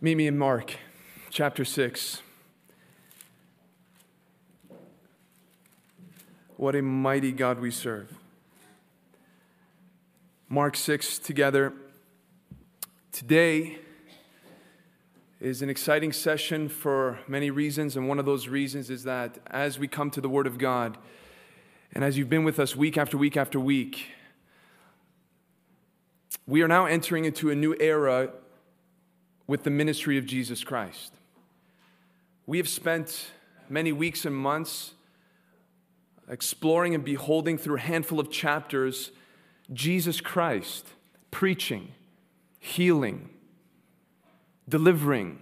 Meet me in Mark chapter 6. What a mighty God we serve. Mark 6 together. Today is an exciting session for many reasons, and one of those reasons is that as we come to the Word of God, and as you've been with us week after week after week, we are now entering into a new era with the ministry of Jesus Christ. We have spent many weeks and months exploring and beholding through a handful of chapters Jesus Christ preaching, healing, delivering,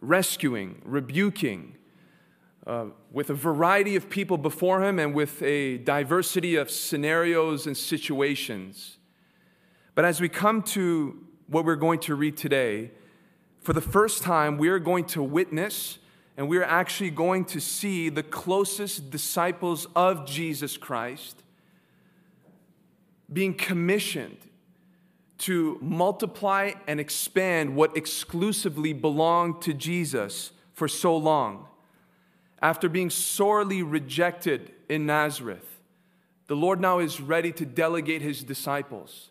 rescuing, rebuking, uh, with a variety of people before him and with a diversity of scenarios and situations. But as we come to what we're going to read today, for the first time, we are going to witness and we're actually going to see the closest disciples of Jesus Christ being commissioned to multiply and expand what exclusively belonged to Jesus for so long. After being sorely rejected in Nazareth, the Lord now is ready to delegate his disciples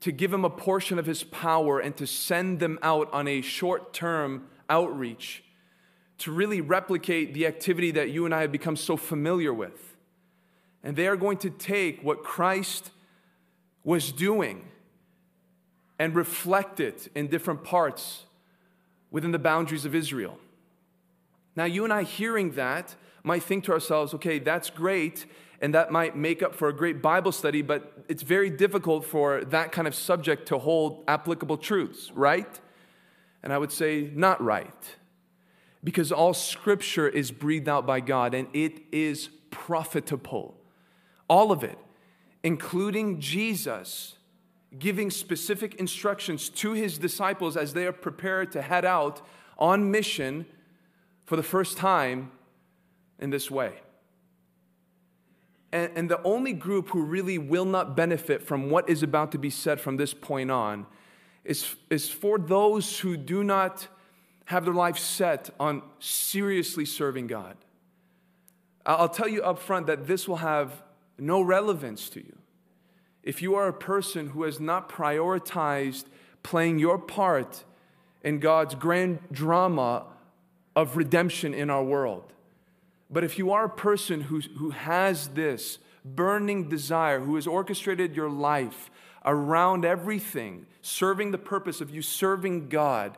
to give him a portion of his power and to send them out on a short term outreach to really replicate the activity that you and I have become so familiar with. And they are going to take what Christ was doing and reflect it in different parts within the boundaries of Israel. Now, you and I hearing that might think to ourselves, okay, that's great and that might make up for a great Bible study, but it's very difficult for that kind of subject to hold applicable truths, right? And I would say, not right. Because all scripture is breathed out by God and it is profitable. All of it, including Jesus giving specific instructions to his disciples as they are prepared to head out on mission for the first time in this way. And, and the only group who really will not benefit from what is about to be said from this point on is, is for those who do not have their life set on seriously serving God. I'll tell you up front that this will have no relevance to you. If you are a person who has not prioritized playing your part in God's grand drama of redemption in our world, but if you are a person who, who has this burning desire, who has orchestrated your life around everything, serving the purpose of you serving God,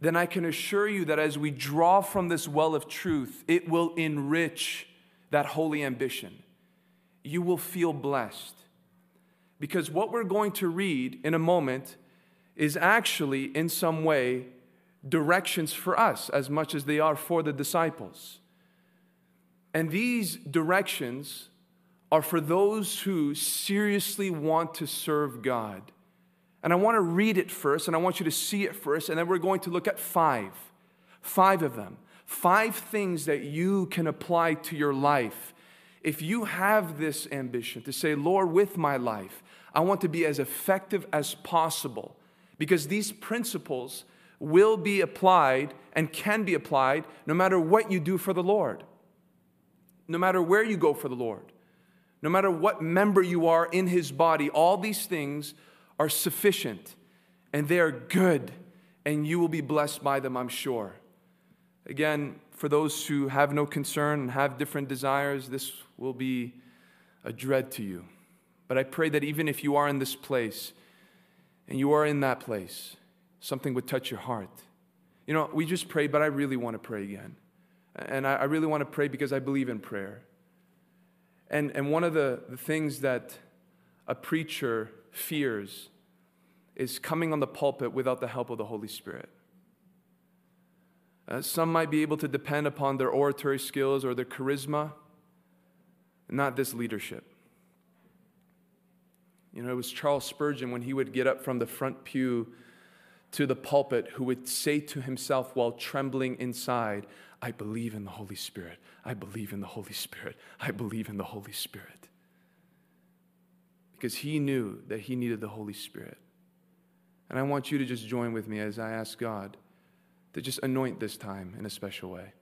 then I can assure you that as we draw from this well of truth, it will enrich that holy ambition. You will feel blessed. Because what we're going to read in a moment is actually, in some way, directions for us as much as they are for the disciples. And these directions are for those who seriously want to serve God. And I want to read it first, and I want you to see it first, and then we're going to look at five. Five of them. Five things that you can apply to your life. If you have this ambition to say, Lord, with my life, I want to be as effective as possible, because these principles will be applied and can be applied no matter what you do for the Lord no matter where you go for the Lord, no matter what member you are in His body, all these things are sufficient and they are good, and you will be blessed by them, I'm sure. Again, for those who have no concern and have different desires, this will be a dread to you. But I pray that even if you are in this place and you are in that place, something would touch your heart. You know, we just prayed, but I really want to pray again. And I, I really want to pray because I believe in prayer. And, and one of the, the things that a preacher fears is coming on the pulpit without the help of the Holy Spirit. Uh, some might be able to depend upon their oratory skills or their charisma, not this leadership. You know, it was Charles Spurgeon when he would get up from the front pew to the pulpit who would say to himself while trembling inside, I believe in the Holy Spirit. I believe in the Holy Spirit. I believe in the Holy Spirit. Because he knew that he needed the Holy Spirit. And I want you to just join with me as I ask God to just anoint this time in a special way.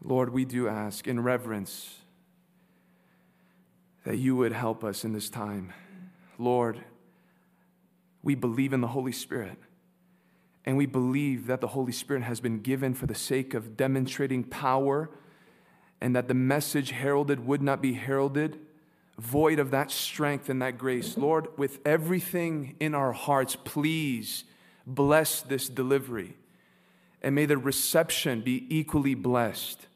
Lord, we do ask in reverence that you would help us in this time. Lord, we believe in the Holy Spirit. And we believe that the Holy Spirit has been given for the sake of demonstrating power and that the message heralded would not be heralded void of that strength and that grace. Lord, with everything in our hearts, please bless this delivery. And may the reception be equally blessed.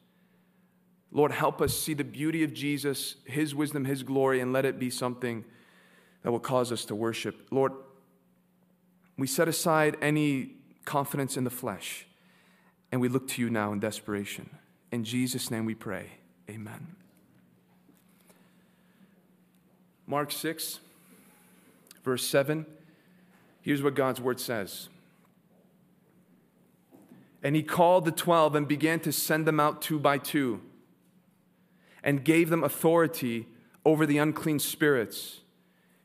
Lord, help us see the beauty of Jesus, His wisdom, His glory, and let it be something that will cause us to worship. Lord, we set aside any confidence in the flesh and we look to you now in desperation. In Jesus' name we pray. Amen. Mark 6, verse 7. Here's what God's word says. And he called the twelve and began to send them out two by two, and gave them authority over the unclean spirits.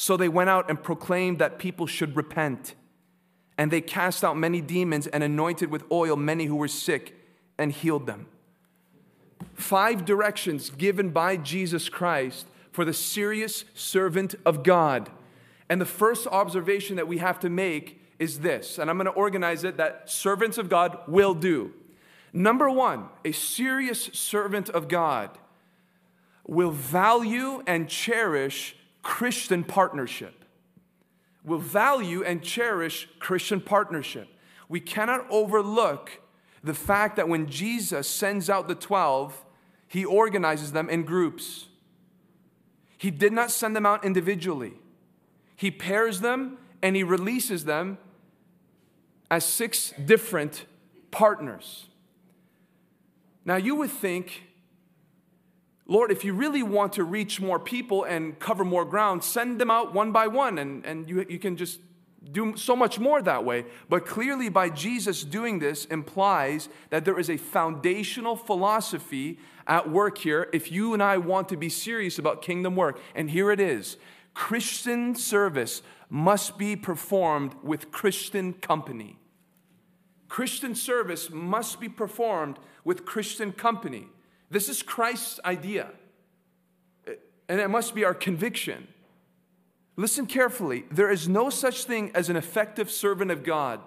So they went out and proclaimed that people should repent. And they cast out many demons and anointed with oil many who were sick and healed them. Five directions given by Jesus Christ for the serious servant of God. And the first observation that we have to make is this, and I'm going to organize it that servants of God will do. Number one, a serious servant of God will value and cherish Christian partnership. Will value and cherish Christian partnership. We cannot overlook the fact that when Jesus sends out the 12, he organizes them in groups. He did not send them out individually. He pairs them and he releases them as six different partners. Now, you would think, Lord, if you really want to reach more people and cover more ground, send them out one by one, and, and you, you can just do so much more that way. But clearly, by Jesus doing this, implies that there is a foundational philosophy at work here if you and I want to be serious about kingdom work. And here it is Christian service must be performed with Christian company. Christian service must be performed with Christian company. This is Christ's idea, and it must be our conviction. Listen carefully. There is no such thing as an effective servant of God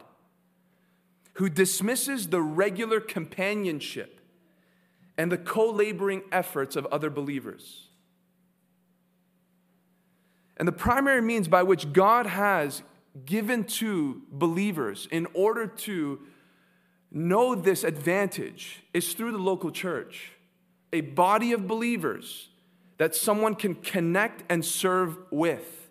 who dismisses the regular companionship and the co laboring efforts of other believers. And the primary means by which God has given to believers in order to know this advantage is through the local church, a body of believers that someone can connect and serve with.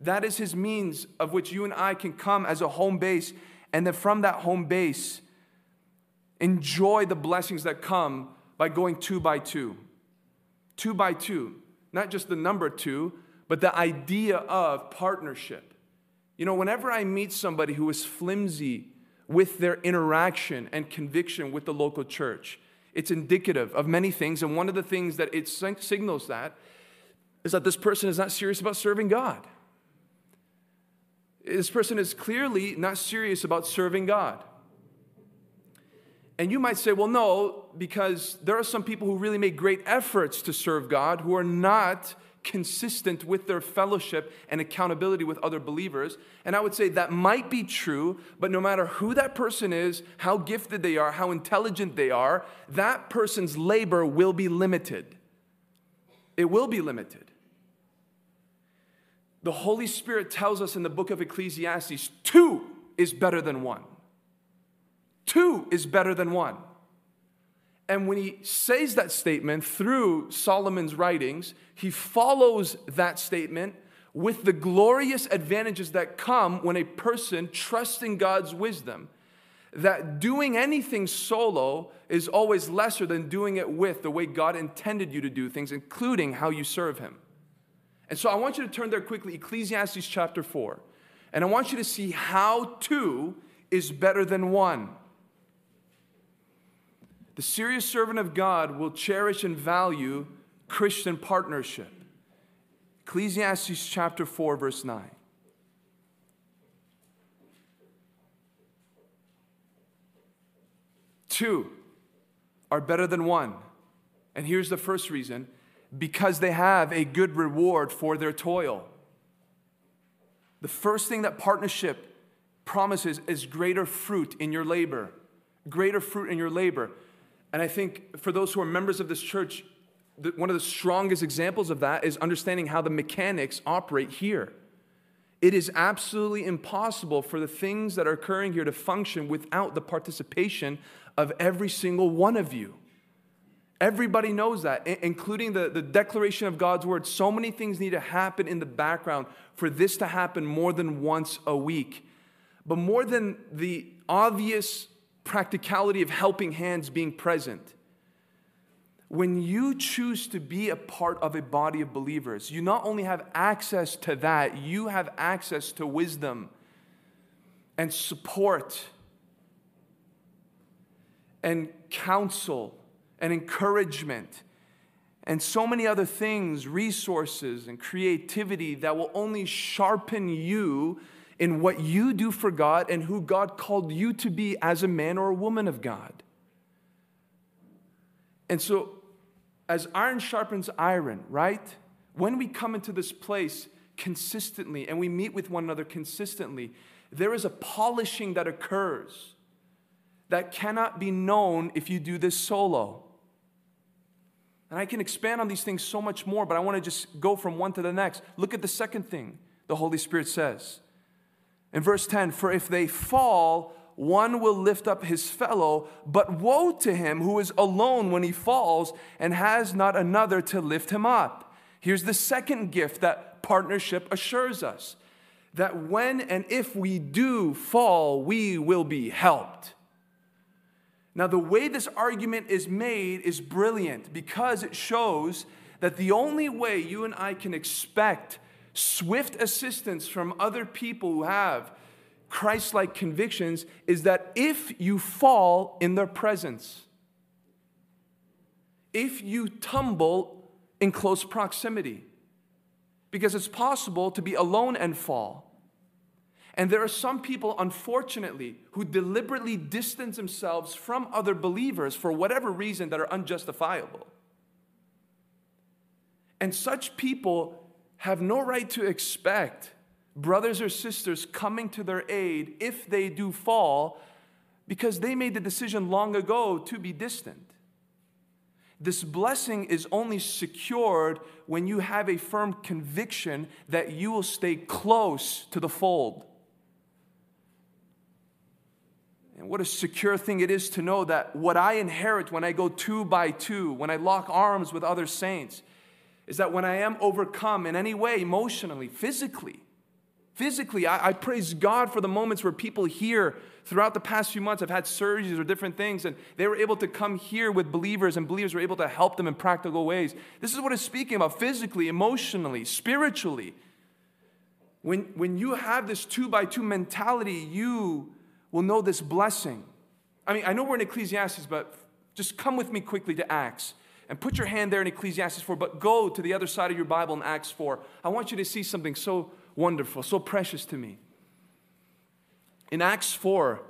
That is his means of which you and I can come as a home base, and then from that home base, enjoy the blessings that come by going two by two. Two by two. Not just the number two, but the idea of partnership. You know, whenever I meet somebody who is flimsy with their interaction and conviction with the local church, it's indicative of many things. And one of the things that it signals that is that this person is not serious about serving God. This person is clearly not serious about serving God. And you might say, well, no, because there are some people who really make great efforts to serve God who are not consistent with their fellowship and accountability with other believers. And I would say that might be true, but no matter who that person is, how gifted they are, how intelligent they are, that person's labor will be limited. It will be limited. The Holy Spirit tells us in the book of Ecclesiastes two is better than one. Two is better than one. And when he says that statement through Solomon's writings, he follows that statement with the glorious advantages that come when a person trusts in God's wisdom. That doing anything solo is always lesser than doing it with the way God intended you to do things, including how you serve Him. And so I want you to turn there quickly, Ecclesiastes chapter 4. And I want you to see how two is better than one. The serious servant of God will cherish and value Christian partnership. Ecclesiastes chapter 4, verse 9. Two are better than one. And here's the first reason because they have a good reward for their toil. The first thing that partnership promises is greater fruit in your labor. Greater fruit in your labor. And I think for those who are members of this church, one of the strongest examples of that is understanding how the mechanics operate here. It is absolutely impossible for the things that are occurring here to function without the participation of every single one of you. Everybody knows that, including the, the declaration of God's word. So many things need to happen in the background for this to happen more than once a week. But more than the obvious practicality of helping hands being present, when you choose to be a part of a body of believers, you not only have access to that, you have access to wisdom and support and counsel and encouragement and so many other things, resources and creativity that will only sharpen you in what you do for God and who God called you to be as a man or a woman of God. And so, as iron sharpens iron, right? When we come into this place consistently and we meet with one another consistently, there is a polishing that occurs that cannot be known if you do this solo. And I can expand on these things so much more, but I want to just go from one to the next. Look at the second thing the Holy Spirit says. In verse 10, for if they fall, one will lift up his fellow, but woe to him who is alone when he falls and has not another to lift him up. Here's the second gift that partnership assures us that when and if we do fall, we will be helped. Now, the way this argument is made is brilliant because it shows that the only way you and I can expect swift assistance from other people who have Christ like convictions is that if you fall in their presence, if you tumble in close proximity, because it's possible to be alone and fall. And there are some people, unfortunately, who deliberately distance themselves from other believers for whatever reason that are unjustifiable. And such people have no right to expect brothers or sisters coming to their aid if they do fall because they made the decision long ago to be distant. This blessing is only secured when you have a firm conviction that you will stay close to the fold. And what a secure thing it is to know that what I inherit when I go two by two, when I lock arms with other saints, is that when I am overcome in any way, emotionally, physically, physically, I, I, praise God for the moments where people here throughout the past few months have had surgeries or different things, and they were able to come here with believers, and believers were able to help them in practical ways. This is what it's speaking about physically, emotionally, spiritually. When, when you have this two by two mentality, you will know this blessing. I mean, I know we're in Ecclesiastes, but just come with me quickly to Acts and put your hand there in Ecclesiastes 4, but go to the other side of your Bible in Acts 4. I want you to see something so wonderful, so precious to me. In Acts 4,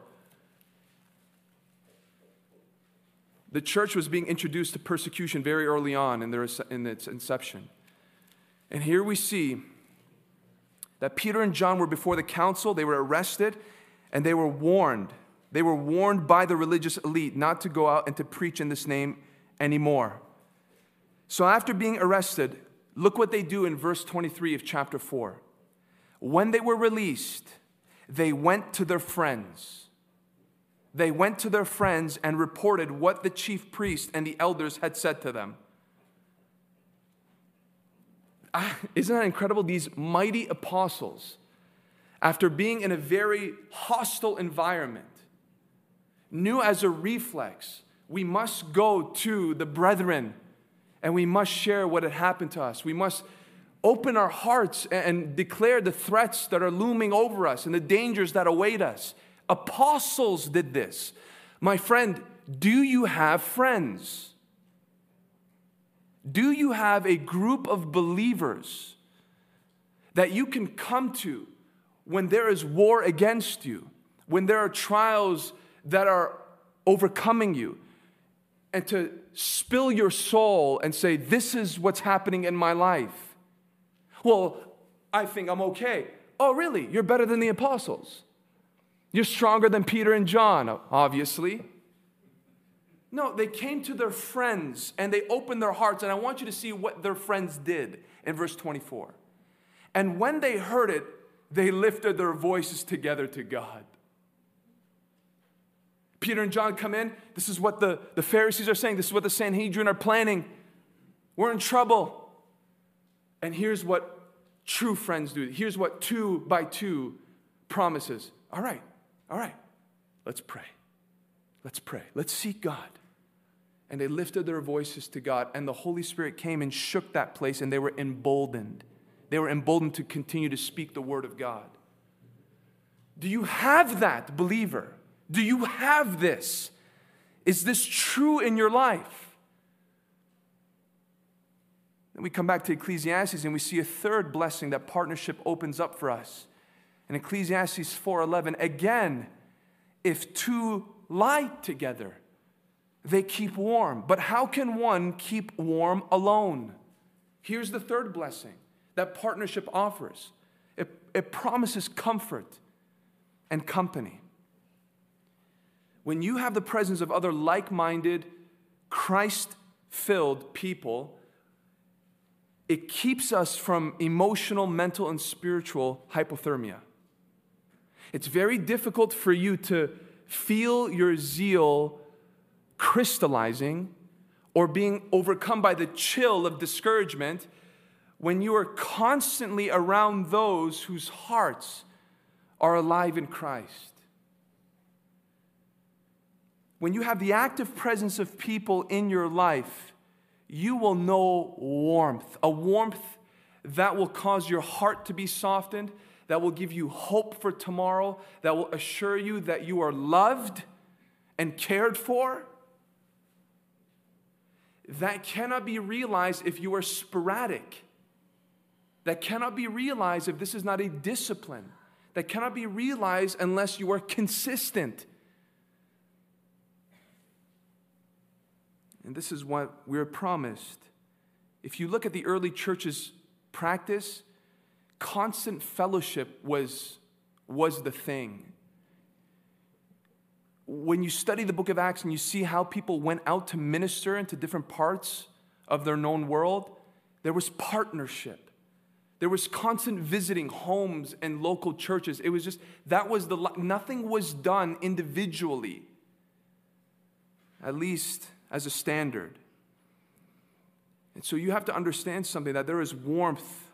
the church was being introduced to persecution very early on in, their, in its inception. And here we see that Peter and John were before the council, they were arrested, and they were warned. They were warned by the religious elite not to go out and to preach in this name anymore. So after being arrested, look what they do in verse 23 of chapter 4. When they were released, they went to their friends. They went to their friends and reported what the chief priest and the elders had said to them. I, isn't that incredible? These mighty apostles, after being in a very hostile environment, knew as a reflex we must go to the brethren and we must share what had happened to us. We must open our hearts and declare the threats that are looming over us and the dangers that await us. Apostles did this. My friend, do you have friends? Do you have a group of believers that you can come to when there is war against you, when there are trials that are overcoming you, and to spill your soul and say, This is what's happening in my life? Well, I think I'm okay. Oh, really? You're better than the apostles. You're stronger than Peter and John, obviously. No, they came to their friends and they opened their hearts. And I want you to see what their friends did in verse 24. And when they heard it, they lifted their voices together to God. Peter and John come in. This is what the, the Pharisees are saying. This is what the Sanhedrin are planning. We're in trouble. And here's what true friends do. Here's what two by two promises. All right, all right, let's pray. Let's pray. Let's seek God. And they lifted their voices to God, and the Holy Spirit came and shook that place, and they were emboldened. They were emboldened to continue to speak the word of God. Do you have that, believer? Do you have this? Is this true in your life? Then we come back to Ecclesiastes and we see a third blessing that partnership opens up for us. In Ecclesiastes 4:11, again, if two lie together, they keep warm. But how can one keep warm alone? Here's the third blessing that partnership offers. It, it promises comfort and company. When you have the presence of other like minded, Christ filled people, it keeps us from emotional, mental, and spiritual hypothermia. It's very difficult for you to feel your zeal crystallizing or being overcome by the chill of discouragement when you are constantly around those whose hearts are alive in Christ. When you have the active presence of people in your life you will know warmth, a warmth that will cause your heart to be softened, that will give you hope for tomorrow, that will assure you that you are loved and cared for. That cannot be realized if you are sporadic. That cannot be realized if this is not a discipline. That cannot be realized unless you are consistent. And this is what we're promised. If you look at the early church's practice, constant fellowship was, was the thing. When you study the book of Acts and you see how people went out to minister into different parts of their known world, there was partnership. There was constant visiting homes and local churches. It was just, that was the, nothing was done individually. At least as a standard. And so you have to understand something that there is warmth.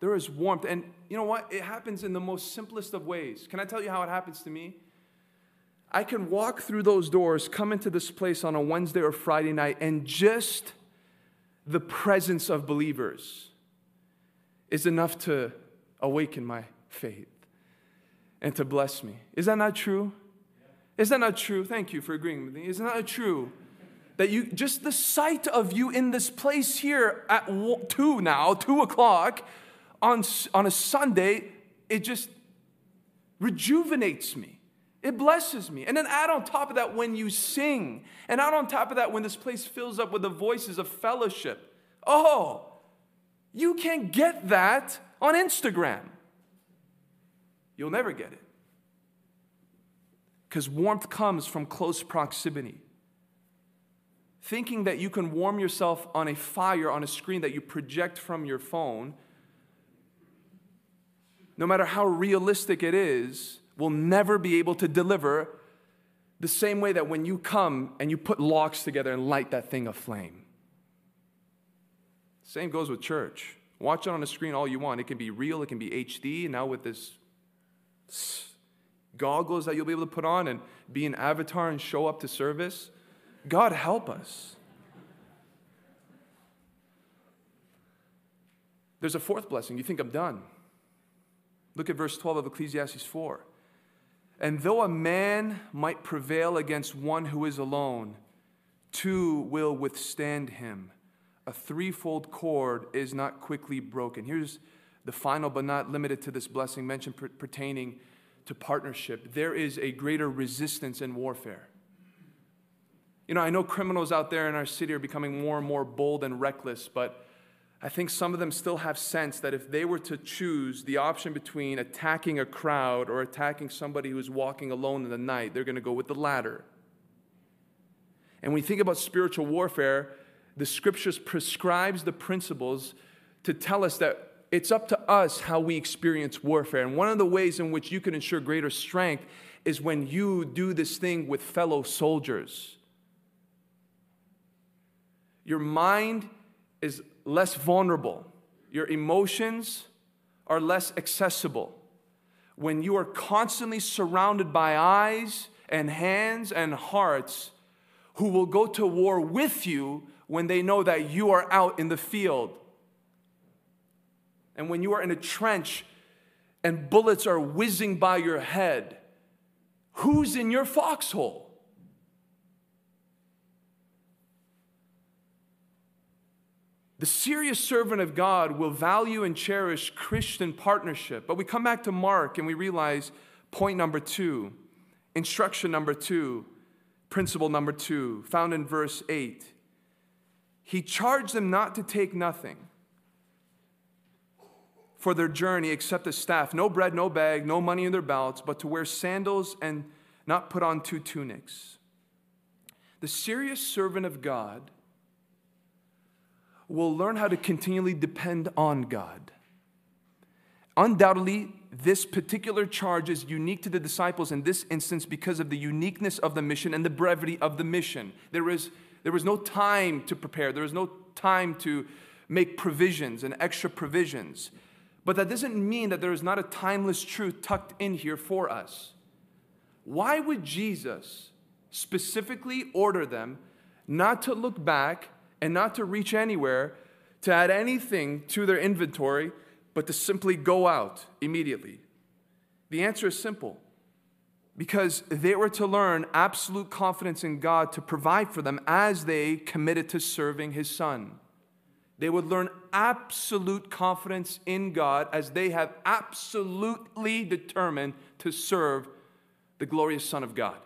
There is warmth. And you know what? It happens in the most simplest of ways. Can I tell you how it happens to me? I can walk through those doors, come into this place on a Wednesday or Friday night, and just the presence of believers is enough to awaken my faith and to bless me. Is that not true? Is that not true? Thank you for agreeing with me. Is that not true? That you just the sight of you in this place here at two now, two o'clock on, on a Sunday, it just rejuvenates me. It blesses me. And then add on top of that when you sing, and add on top of that when this place fills up with the voices of fellowship. Oh, you can't get that on Instagram. You'll never get it. Because warmth comes from close proximity thinking that you can warm yourself on a fire on a screen that you project from your phone, no matter how realistic it is, will never be able to deliver the same way that when you come and you put logs together and light that thing aflame. Same goes with church. Watch it on a screen all you want. It can be real, it can be HD. Now with this goggles that you'll be able to put on and be an avatar and show up to service, God help us. There's a fourth blessing. You think I'm done. Look at verse 12 of Ecclesiastes 4. And though a man might prevail against one who is alone, two will withstand him. A threefold cord is not quickly broken. Here's the final, but not limited to this blessing mentioned per- pertaining to partnership. There is a greater resistance in warfare. You know, I know criminals out there in our city are becoming more and more bold and reckless, but I think some of them still have sense that if they were to choose the option between attacking a crowd or attacking somebody who's walking alone in the night, they're going to go with the latter. And when you think about spiritual warfare, the scriptures prescribes the principles to tell us that it's up to us how we experience warfare. And one of the ways in which you can ensure greater strength is when you do this thing with fellow soldiers. Your mind is less vulnerable, your emotions are less accessible. When you are constantly surrounded by eyes and hands and hearts who will go to war with you when they know that you are out in the field. And when you are in a trench and bullets are whizzing by your head, who's in your foxhole? The serious servant of God will value and cherish Christian partnership. But we come back to Mark and we realize point number two, instruction number two, principle number two, found in verse 8. He charged them not to take nothing for their journey except a staff, no bread, no bag, no money in their belts, but to wear sandals and not put on two tunics. The serious servant of God will learn how to continually depend on God. Undoubtedly, this particular charge is unique to the disciples in this instance because of the uniqueness of the mission and the brevity of the mission. There, is, there was no time to prepare, there was no time to make provisions and extra provisions. But that doesn't mean that there is not a timeless truth tucked in here for us. Why would Jesus specifically order them not to look back and not to reach anywhere to add anything to their inventory, but to simply go out immediately? The answer is simple because they were to learn absolute confidence in God to provide for them as they committed to serving His Son. They would learn absolute confidence in God as they have absolutely determined to serve the glorious Son of God.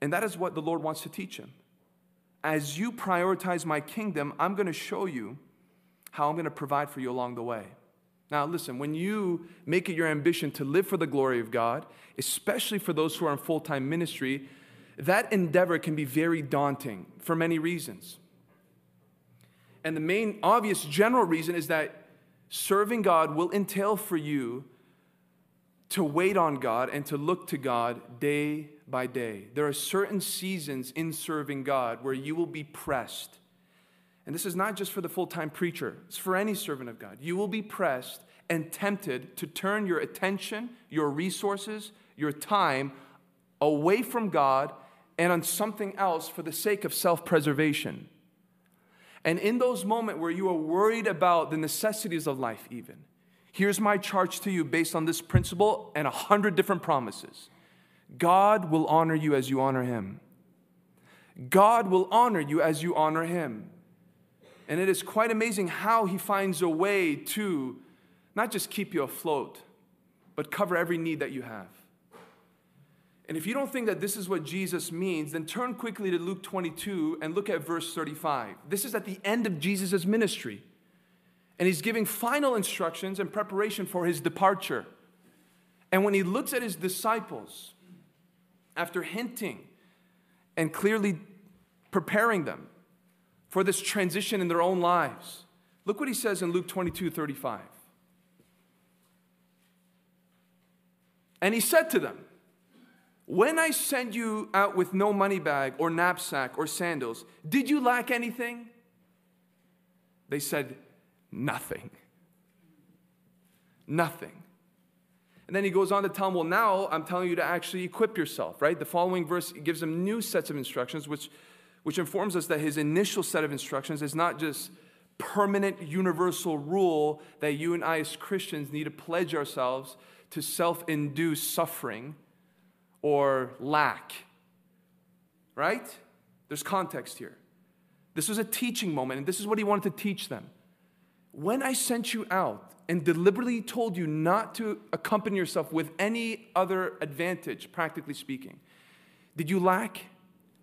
And that is what the Lord wants to teach him as you prioritize my kingdom, I'm going to show you how I'm going to provide for you along the way. Now, listen, when you make it your ambition to live for the glory of God, especially for those who are in full time ministry, that endeavor can be very daunting for many reasons. And the main obvious general reason is that serving God will entail for you to wait on God and to look to God day by day. There are certain seasons in serving God where you will be pressed. And this is not just for the full time preacher, it's for any servant of God. You will be pressed and tempted to turn your attention, your resources, your time away from God and on something else for the sake of self preservation. And in those moments where you are worried about the necessities of life, even, here's my charge to you based on this principle and a hundred different promises. God will honor you as you honor him. God will honor you as you honor him. And it is quite amazing how he finds a way to not just keep you afloat, but cover every need that you have. And if you don't think that this is what Jesus means, then turn quickly to Luke 22 and look at verse 35. This is at the end of Jesus' ministry. And he's giving final instructions and preparation for his departure. And when he looks at his disciples, after hinting and clearly preparing them for this transition in their own lives. Look what he says in Luke 22 35. And he said to them, When I send you out with no money bag or knapsack or sandals, did you lack anything? They said, Nothing. Nothing. And then he goes on to tell him, Well, now I'm telling you to actually equip yourself, right? The following verse gives him new sets of instructions, which, which informs us that his initial set of instructions is not just permanent universal rule that you and I as Christians need to pledge ourselves to self induce suffering or lack. Right? There's context here. This was a teaching moment, and this is what he wanted to teach them. When I sent you out and deliberately told you not to accompany yourself with any other advantage, practically speaking, did you lack?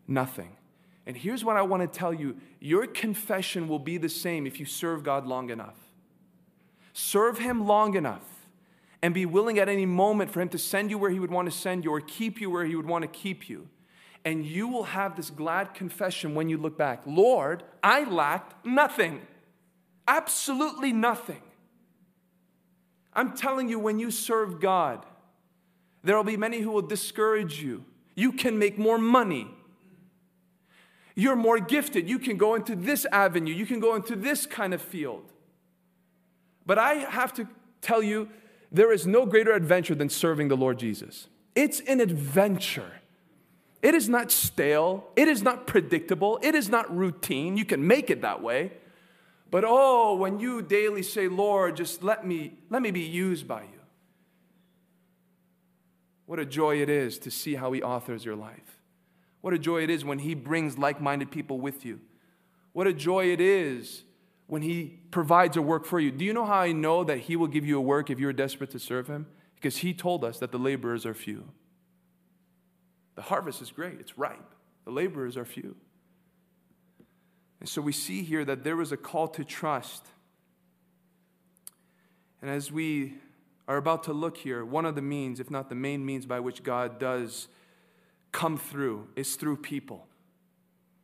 Nothing. And here's what I want to tell you your confession will be the same if you serve God long enough. Serve Him long enough and be willing at any moment for Him to send you where He would want to send you or keep you where He would want to keep you. And you will have this glad confession when you look back Lord, I lacked nothing. Absolutely nothing. I'm telling you, when you serve God, there will be many who will discourage you. You can make more money. You're more gifted. You can go into this avenue. You can go into this kind of field. But I have to tell you, there is no greater adventure than serving the Lord Jesus. It's an adventure. It is not stale. It is not predictable. It is not routine. You can make it that way. But oh, when you daily say, Lord, just let me, let me be used by you. What a joy it is to see how He authors your life. What a joy it is when He brings like minded people with you. What a joy it is when He provides a work for you. Do you know how I know that He will give you a work if you're desperate to serve Him? Because He told us that the laborers are few. The harvest is great, it's ripe. The laborers are few. And so we see here that there was a call to trust. And as we are about to look here, one of the means, if not the main means by which God does come through is through people.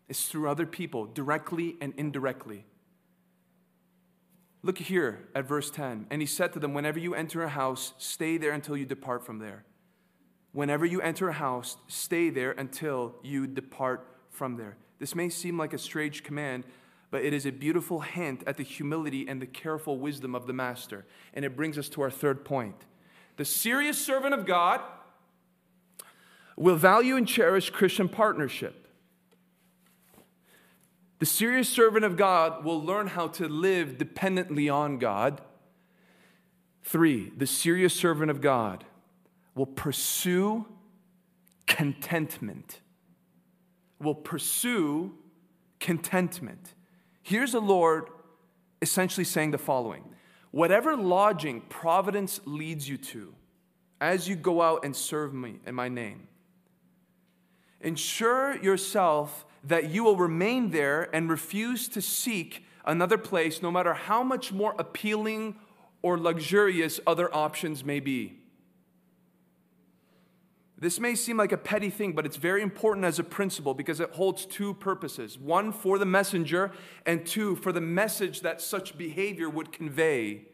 It's through other people, directly and indirectly. Look here at verse 10. And he said to them, Whenever you enter a house, stay there until you depart from there. Whenever you enter a house, stay there until you depart from there. This may seem like a strange command, but it is a beautiful hint at the humility and the careful wisdom of the master. And it brings us to our third point. The serious servant of God will value and cherish Christian partnership. The serious servant of God will learn how to live dependently on God. Three, the serious servant of God will pursue contentment. Will pursue contentment. Here's the Lord essentially saying the following Whatever lodging providence leads you to as you go out and serve me in my name, Ensure yourself that you will remain there and refuse to seek another place, no matter how much more appealing or luxurious other options may be. This may seem like a petty thing, but it's very important as a principle because it holds two purposes one for the messenger, and two for the message that such behavior would convey.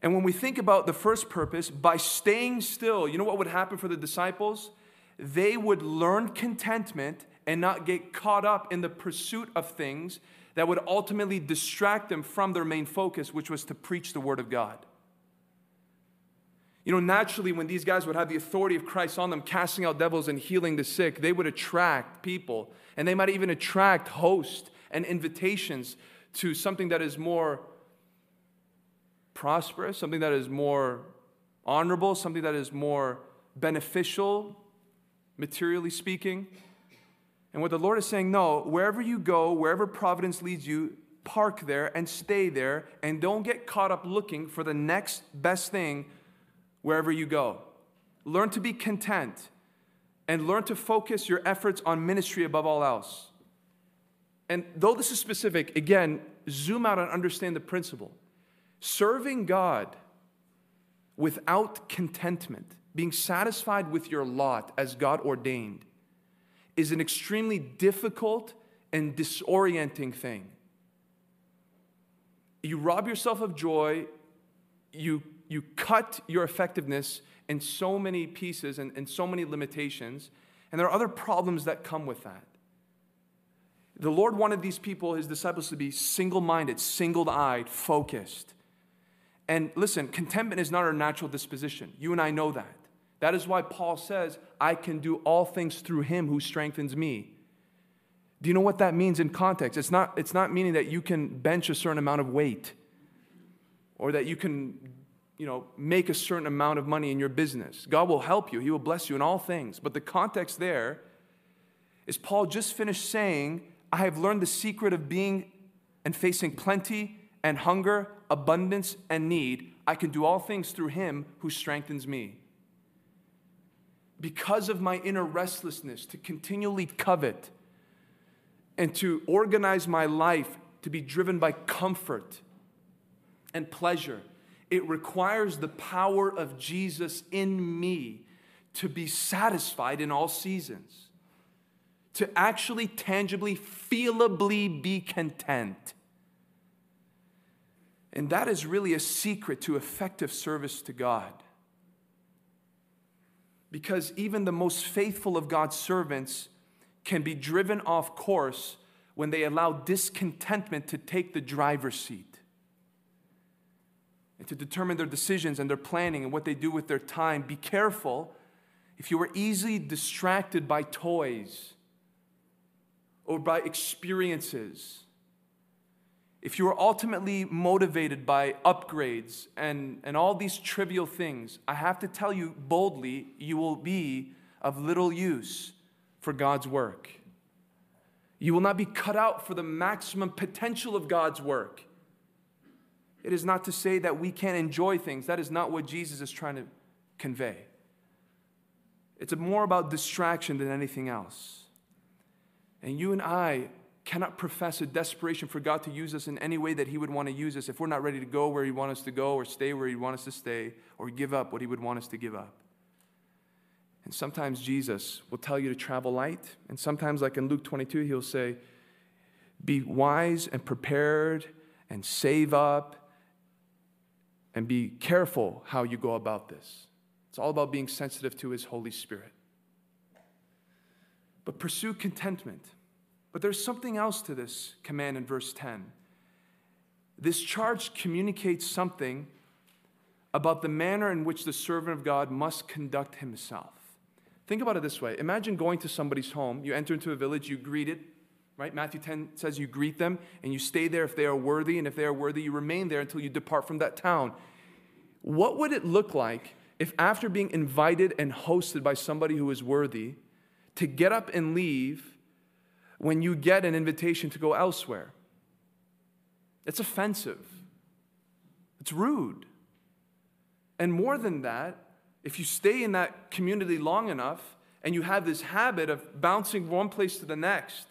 And when we think about the first purpose, by staying still, you know what would happen for the disciples? they would learn contentment and not get caught up in the pursuit of things that would ultimately distract them from their main focus, which was to preach the Word of God. You know, naturally, when these guys would have the authority of Christ on them, casting out devils and healing the sick, they would attract people. And they might even attract hosts and invitations to something that is more prosperous, something that is more honorable, something that is more beneficial materially speaking. And what the Lord is saying, no, wherever you go, wherever providence leads you, park there and stay there and don't get caught up looking for the next best thing wherever you go. Learn to be content and learn to focus your efforts on ministry above all else. And though this is specific, again, zoom out and understand the principle. Serving God without contentment being satisfied with your lot as God ordained, is an extremely difficult and disorienting thing. You rob yourself of joy, you, you cut your effectiveness in so many pieces and, and so many limitations, and there are other problems that come with that. The Lord wanted these people, his disciples, to be single minded, single eyed, focused. And listen, contentment is not our natural disposition. You and I know that. That is why Paul says, I can do all things through him who strengthens me. Do you know what that means in context? It's not, it's not meaning that you can bench a certain amount of weight or that you can you know, make a certain amount of money in your business. God will help you, He will bless you in all things. But the context there is Paul just finished saying, I have learned the secret of being and facing plenty and hunger, abundance and need. I can do all things through Him who strengthens me. Because of my inner restlessness to continually covet and to organize my life to be driven by comfort and pleasure. It requires the power of Jesus in me to be satisfied in all seasons, to actually tangibly, feelably be content. And that is really a secret to effective service to God. Because even the most faithful of God's servants can be driven off course when they allow discontentment to take the driver's seat and to determine their decisions and their planning and what they do with their time. Be careful if you are easily distracted by toys or by experiences. If you are ultimately motivated by upgrades and, and all these trivial things, I have to tell you boldly, you will be of little use for God's work. You will not be cut out for the maximum potential of God's work. It is not to say that we can't enjoy things. That is not what Jesus is trying to convey. It's more about distraction than anything else. And you and I cannot profess a desperation for God to use us in any way that He would want to use us if we're not ready to go where He wants us to go, or stay where He wants us to stay, or give up what He would want us to give up. And sometimes Jesus will tell you to travel light. And sometimes, like in Luke 22, he'll say, Be wise and prepared and save up and be careful how you go about this. It's all about being sensitive to his Holy Spirit. But pursue contentment. But there's something else to this command in verse 10. This charge communicates something about the manner in which the servant of God must conduct himself. Think about it this way Imagine going to somebody's home, you enter into a village, you greet it, right? Matthew 10 says you greet them and you stay there if they are worthy, and if they are worthy, you remain there until you depart from that town. What would it look like if, after being invited and hosted by somebody who is worthy, to get up and leave when you get an invitation to go elsewhere? It's offensive, it's rude. And more than that, if you stay in that community long enough and you have this habit of bouncing from one place to the next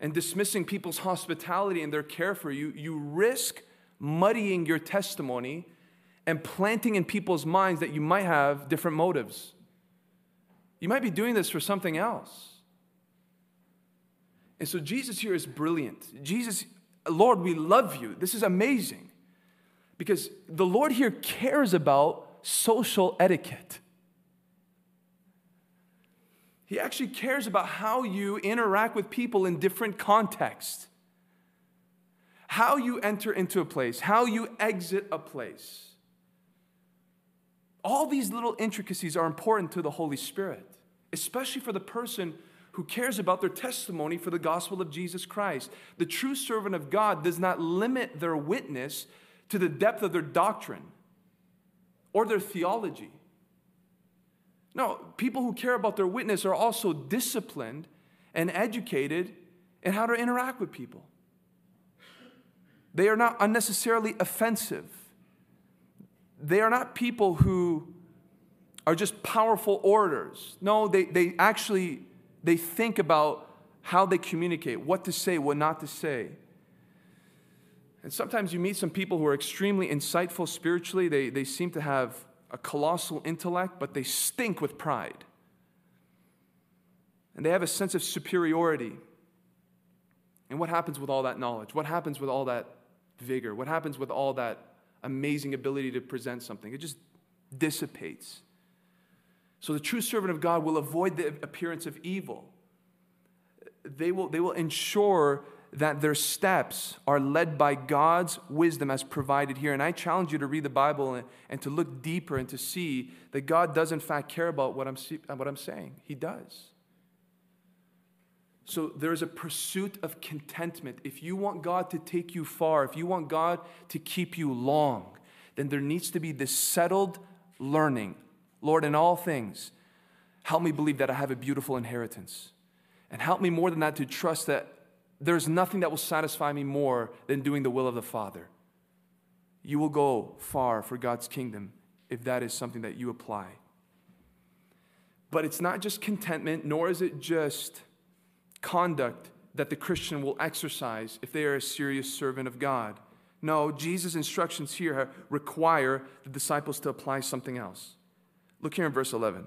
and dismissing people's hospitality and their care for you, you risk muddying your testimony and planting in people's minds that you might have different motives. You might be doing this for something else. And so Jesus here is brilliant. Jesus, Lord, we love you. This is amazing. Because the Lord here cares about social etiquette. He actually cares about how you interact with people in different contexts, how you enter into a place, how you exit a place. All these little intricacies are important to the Holy Spirit, especially for the person who cares about their testimony for the gospel of Jesus Christ. The true servant of God does not limit their witness to the depth of their doctrine or their theology. No, people who care about their witness are also disciplined and educated in how to interact with people. They are not unnecessarily offensive. They are not people who are just powerful orators. No, they, they actually they think about how they communicate, what to say, what not to say. And sometimes you meet some people who are extremely insightful spiritually. They, they seem to have a colossal intellect, but they stink with pride. And they have a sense of superiority. And what happens with all that knowledge? What happens with all that vigor? What happens with all that amazing ability to present something? It just dissipates. So the true servant of God will avoid the appearance of evil. they will, they will ensure that their steps are led by God's wisdom as provided here. And I challenge you to read the Bible and, and to look deeper and to see that God does, in fact, care about what I'm, what I'm saying. He does. So there is a pursuit of contentment. If you want God to take you far, if you want God to keep you long, then there needs to be this settled learning. Lord, in all things, help me believe that I have a beautiful inheritance. And help me more than that to trust that there's nothing that will satisfy me more than doing the will of the Father. You will go far for God's kingdom if that is something that you apply. But it's not just contentment, nor is it just conduct that the Christian will exercise if they are a serious servant of God. No, Jesus' instructions here require the disciples to apply something else. Look here in verse 11.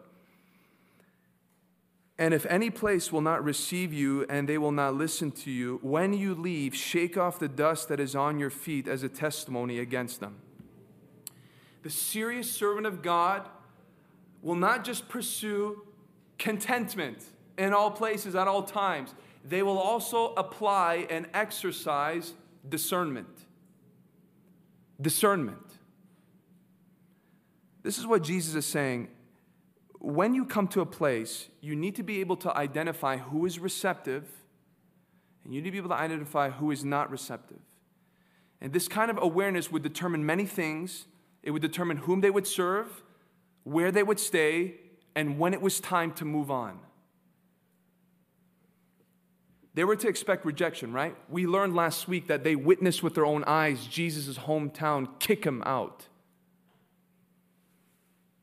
And if any place will not receive you and they will not listen to you, when you leave, shake off the dust that is on your feet as a testimony against them. The serious servant of God will not just pursue contentment in all places at all times, they will also apply and exercise discernment. Discernment. This is what Jesus is saying. When you come to a place, you need to be able to identify who is receptive, and you need to be able to identify who is not receptive. And this kind of awareness would determine many things. It would determine whom they would serve, where they would stay, and when it was time to move on. They were to expect rejection, right? We learned last week that they witnessed with their own eyes Jesus' hometown kick him out.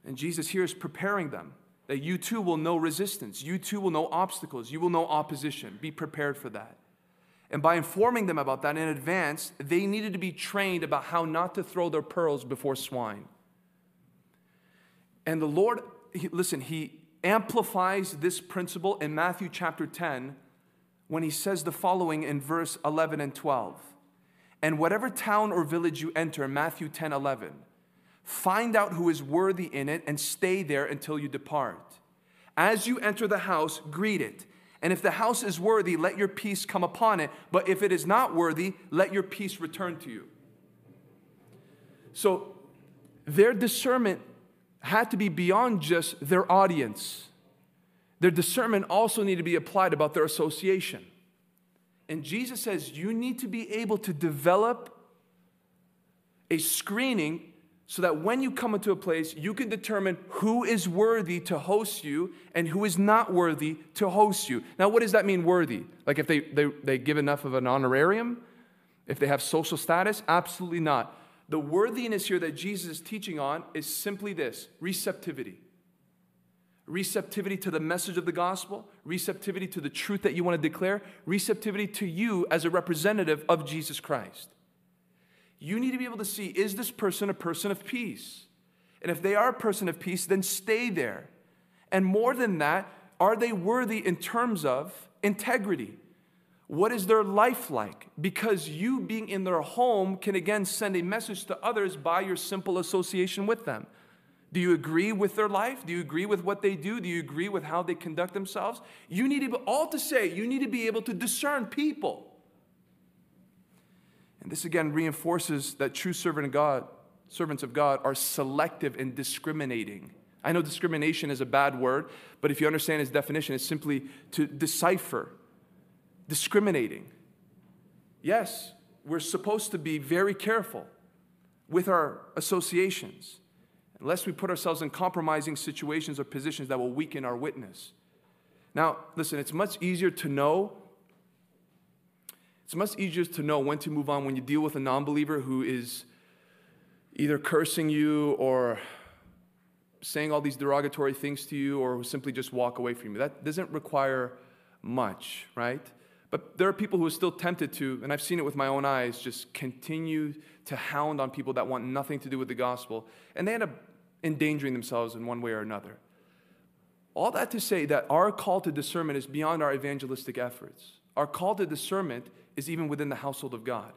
And Jesus here is preparing them that you too will know resistance, you too will know obstacles, you will know opposition. Be prepared for that. And by informing them about that in advance, they needed to be trained about how not to throw their pearls before swine. And the Lord, he, listen, He amplifies this principle in Matthew chapter 10 when he says the following in verse 11 and 12. And whatever town or village you enter, Matthew 10 11, find out who is worthy in it and stay there until you depart. As you enter the house, greet it. And if the house is worthy, let your peace come upon it. But if it is not worthy, let your peace return to you. So their discernment had to be beyond just their audience. Their discernment also need to be applied about their association. And Jesus says you need to be able to develop a screening so that when you come into a place, you can determine who is worthy to host you and who is not worthy to host you. Now, what does that mean, worthy? Like if they, they, they give enough of an honorarium? If they have social status? Absolutely not. The worthiness here that Jesus is teaching on is simply this receptivity receptivity to the message of the gospel, receptivity to the truth that you want to declare, receptivity to you as a representative of Jesus Christ. You need to be able to see is this person a person of peace? And if they are a person of peace, then stay there. And more than that, are they worthy in terms of integrity? What is their life like? Because you being in their home can again send a message to others by your simple association with them. Do you agree with their life? Do you agree with what they do? Do you agree with how they conduct themselves? You need to be, all to say, you need to be able to discern people. And this again reinforces that true servant of God, servants of God are selective and discriminating. I know discrimination is a bad word, but if you understand its definition, it's simply to decipher, discriminating. Yes, we're supposed to be very careful with our associations unless we put ourselves in compromising situations or positions that will weaken our witness. Now, listen, it's much easier to know. It's much easier to know when to move on when you deal with a non believer who is either cursing you or saying all these derogatory things to you or simply just walk away from you. That doesn't require much, right? But there are people who are still tempted to, and I've seen it with my own eyes, just continue to hound on people that want nothing to do with the gospel. And they end up endangering themselves in one way or another. All that to say that our call to discernment is beyond our evangelistic efforts. Our call to discernment is even within the household of God.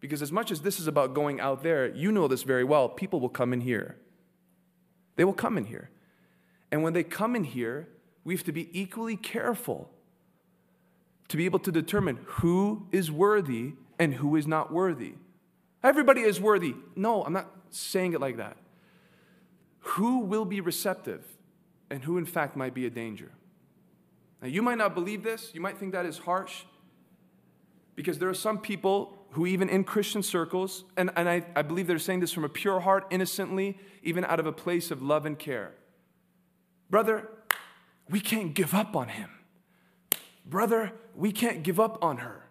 Because as much as this is about going out there, you know this very well, people will come in here. They will come in here. And when they come in here, we have to be equally careful to be able to determine who is worthy and who is not worthy. Everybody is worthy. No, I'm not saying it like that. Who will be receptive and who, in fact, might be a danger? Now, you might not believe this. You might think that is harsh because there are some people who, even in Christian circles, and, and I, I believe they're saying this from a pure heart, innocently, even out of a place of love and care. Brother, we can't give up on him. Brother, we can't give up on her.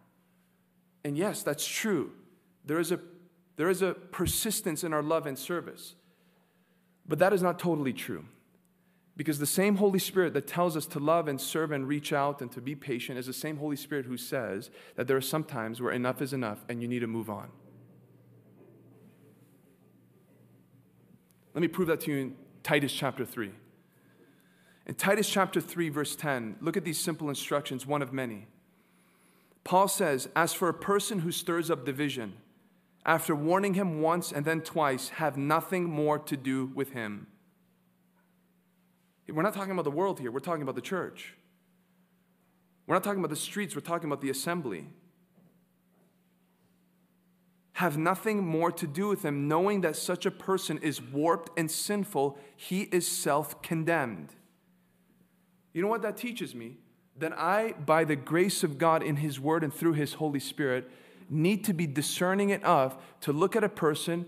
And yes, that's true. There is a, there is a persistence in our love and service. But that is not totally true. Because the same Holy Spirit that tells us to love and serve and reach out and to be patient is the same Holy Spirit who says that there are some times where enough is enough and you need to move on. Let me prove that to you in Titus chapter 3. In Titus chapter 3, verse 10, look at these simple instructions, one of many. Paul says, As for a person who stirs up division, after warning him once and then twice, have nothing more to do with him. We're not talking about the world here, we're talking about the church. We're not talking about the streets, we're talking about the assembly. Have nothing more to do with him, knowing that such a person is warped and sinful, he is self condemned. You know what that teaches me? That I, by the grace of God in His Word and through His Holy Spirit, need to be discerning enough to look at a person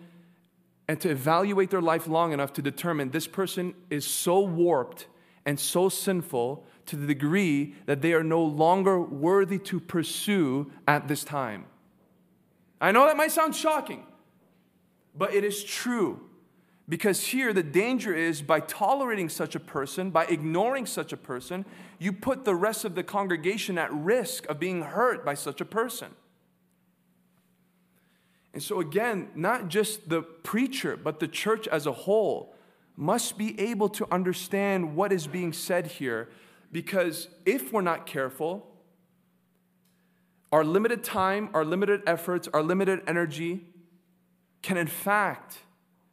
and to evaluate their life long enough to determine this person is so warped and so sinful to the degree that they are no longer worthy to pursue at this time. I know that might sound shocking, but it is true. Because here, the danger is by tolerating such a person, by ignoring such a person, you put the rest of the congregation at risk of being hurt by such a person. And so, again, not just the preacher, but the church as a whole must be able to understand what is being said here. Because if we're not careful, our limited time, our limited efforts, our limited energy can, in fact,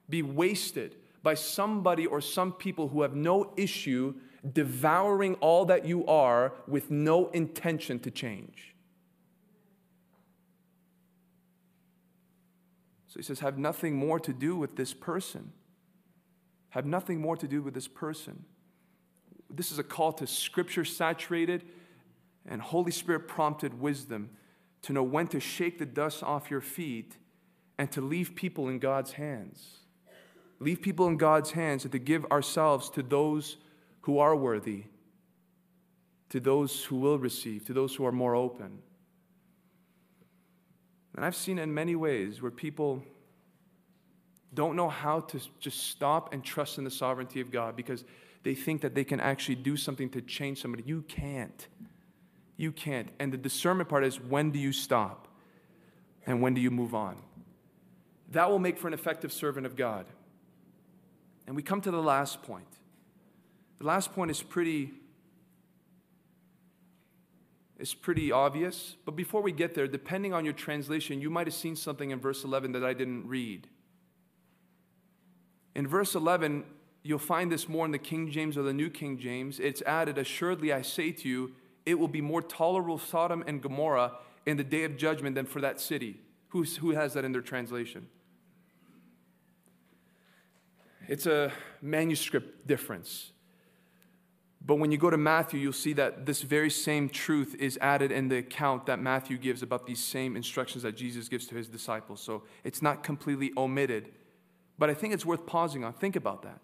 be wasted by somebody or some people who have no issue devouring all that you are with no intention to change. So he says, have nothing more to do with this person. Have nothing more to do with this person. This is a call to scripture saturated and Holy Spirit prompted wisdom to know when to shake the dust off your feet and to leave people in God's hands leave people in God's hands and to give ourselves to those who are worthy, to those who will receive, to those who are more open. And I've seen in many ways where people don't know how to just stop and trust in the sovereignty of God because they think that they can actually do something to change somebody. You can't. You can't. And the discernment part is when do you stop and when do you move on? That will make for an effective servant of God. And we come to the last point. The last point is pretty is pretty obvious, but before we get there, depending on your translation, you might have seen something in verse 11 that I didn't read. In verse 11, you'll find this more in the King James or the New King James. It's added, Assuredly I say to you, it will be more tolerable Sodom and Gomorrah in the day of judgment than for that city. Who's, who has that in their translation? It's a manuscript difference. But when you go to Matthew, you'll see that this very same truth is added in the account that Matthew gives about these same instructions that Jesus gives to his disciples. So it's not completely omitted. But I think it's worth pausing on. Think about that.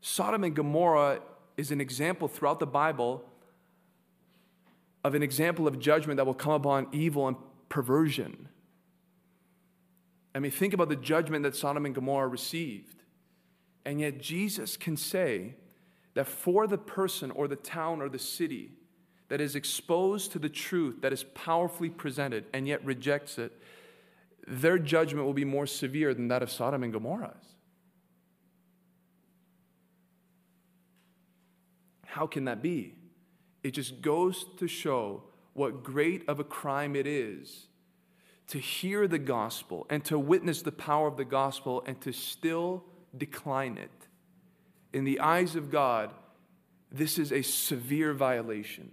Sodom and Gomorrah is an example throughout the Bible of an example of judgment that will come upon evil and perversion. I mean, think about the judgment that Sodom and Gomorrah received. And yet, Jesus can say that for the person or the town or the city that is exposed to the truth that is powerfully presented and yet rejects it, their judgment will be more severe than that of Sodom and Gomorrah's. How can that be? It just goes to show what great of a crime it is to hear the gospel and to witness the power of the gospel and to still decline it. In the eyes of God, this is a severe violation.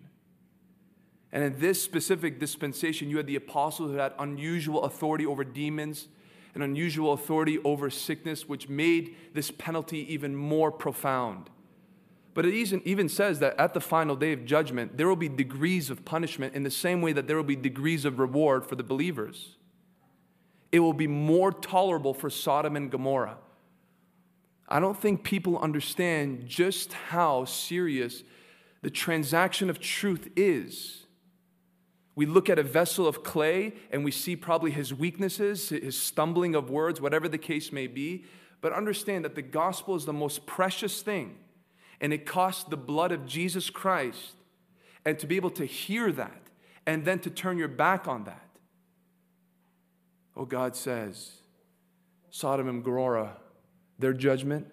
And in this specific dispensation, you had the apostles who had unusual authority over demons and unusual authority over sickness, which made this penalty even more profound. But it even, says that at the final day of judgment, there will be degrees of punishment in the same way that there will be degrees of reward for the believers. It will be more tolerable for Sodom and Gomorrah. I don't think people understand just how serious the transaction of truth is. We look at a vessel of clay and we see probably his weaknesses, his stumbling of words, whatever the case may be. But understand that the gospel is the most precious thing, and it costs the blood of Jesus Christ. And to be able to hear that and then to turn your back on that. Oh, God says, Sodom and Gomorrah, their judgment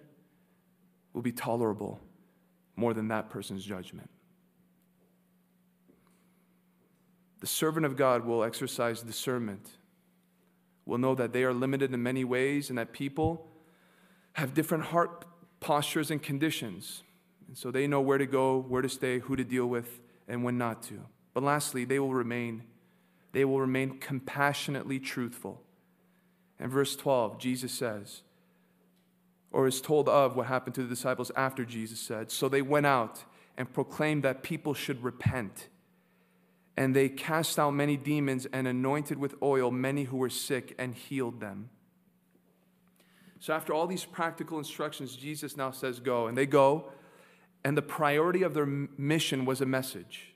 will be tolerable more than that person's judgment. The servant of God will exercise discernment, will know that they are limited in many ways and that people have different heart postures and conditions. And so they know where to go, where to stay, who to deal with, and when not to. But lastly, they will remain they will remain compassionately truthful. In verse 12, Jesus says, or is told of what happened to the disciples after Jesus said. So they went out and proclaimed that people should repent. And they cast out many demons and anointed with oil many who were sick and healed them. So, after all these practical instructions, Jesus now says, Go. And they go, and the priority of their mission was a message.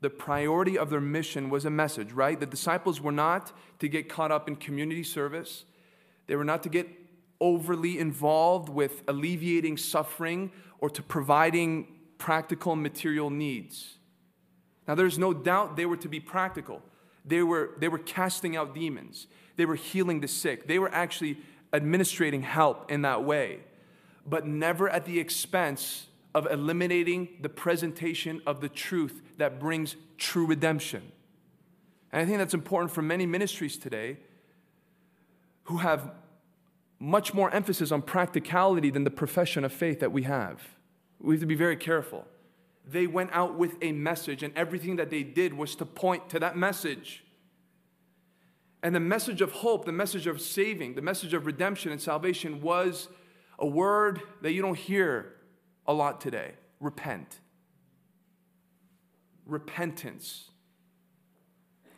The priority of their mission was a message, right? The disciples were not to get caught up in community service, they were not to get overly involved with alleviating suffering or to providing practical material needs. Now, there's no doubt they were to be practical. They were, they were casting out demons, they were healing the sick, they were actually administrating help in that way, but never at the expense of eliminating the presentation of the truth that brings true redemption. And I think that's important for many ministries today who have much more emphasis on practicality than the profession of faith that we have. We have to be very careful. They went out with a message, and everything that they did was to point to that message. And the message of hope, the message of saving, the message of redemption and salvation was a word that you don't hear a lot today repent. Repentance.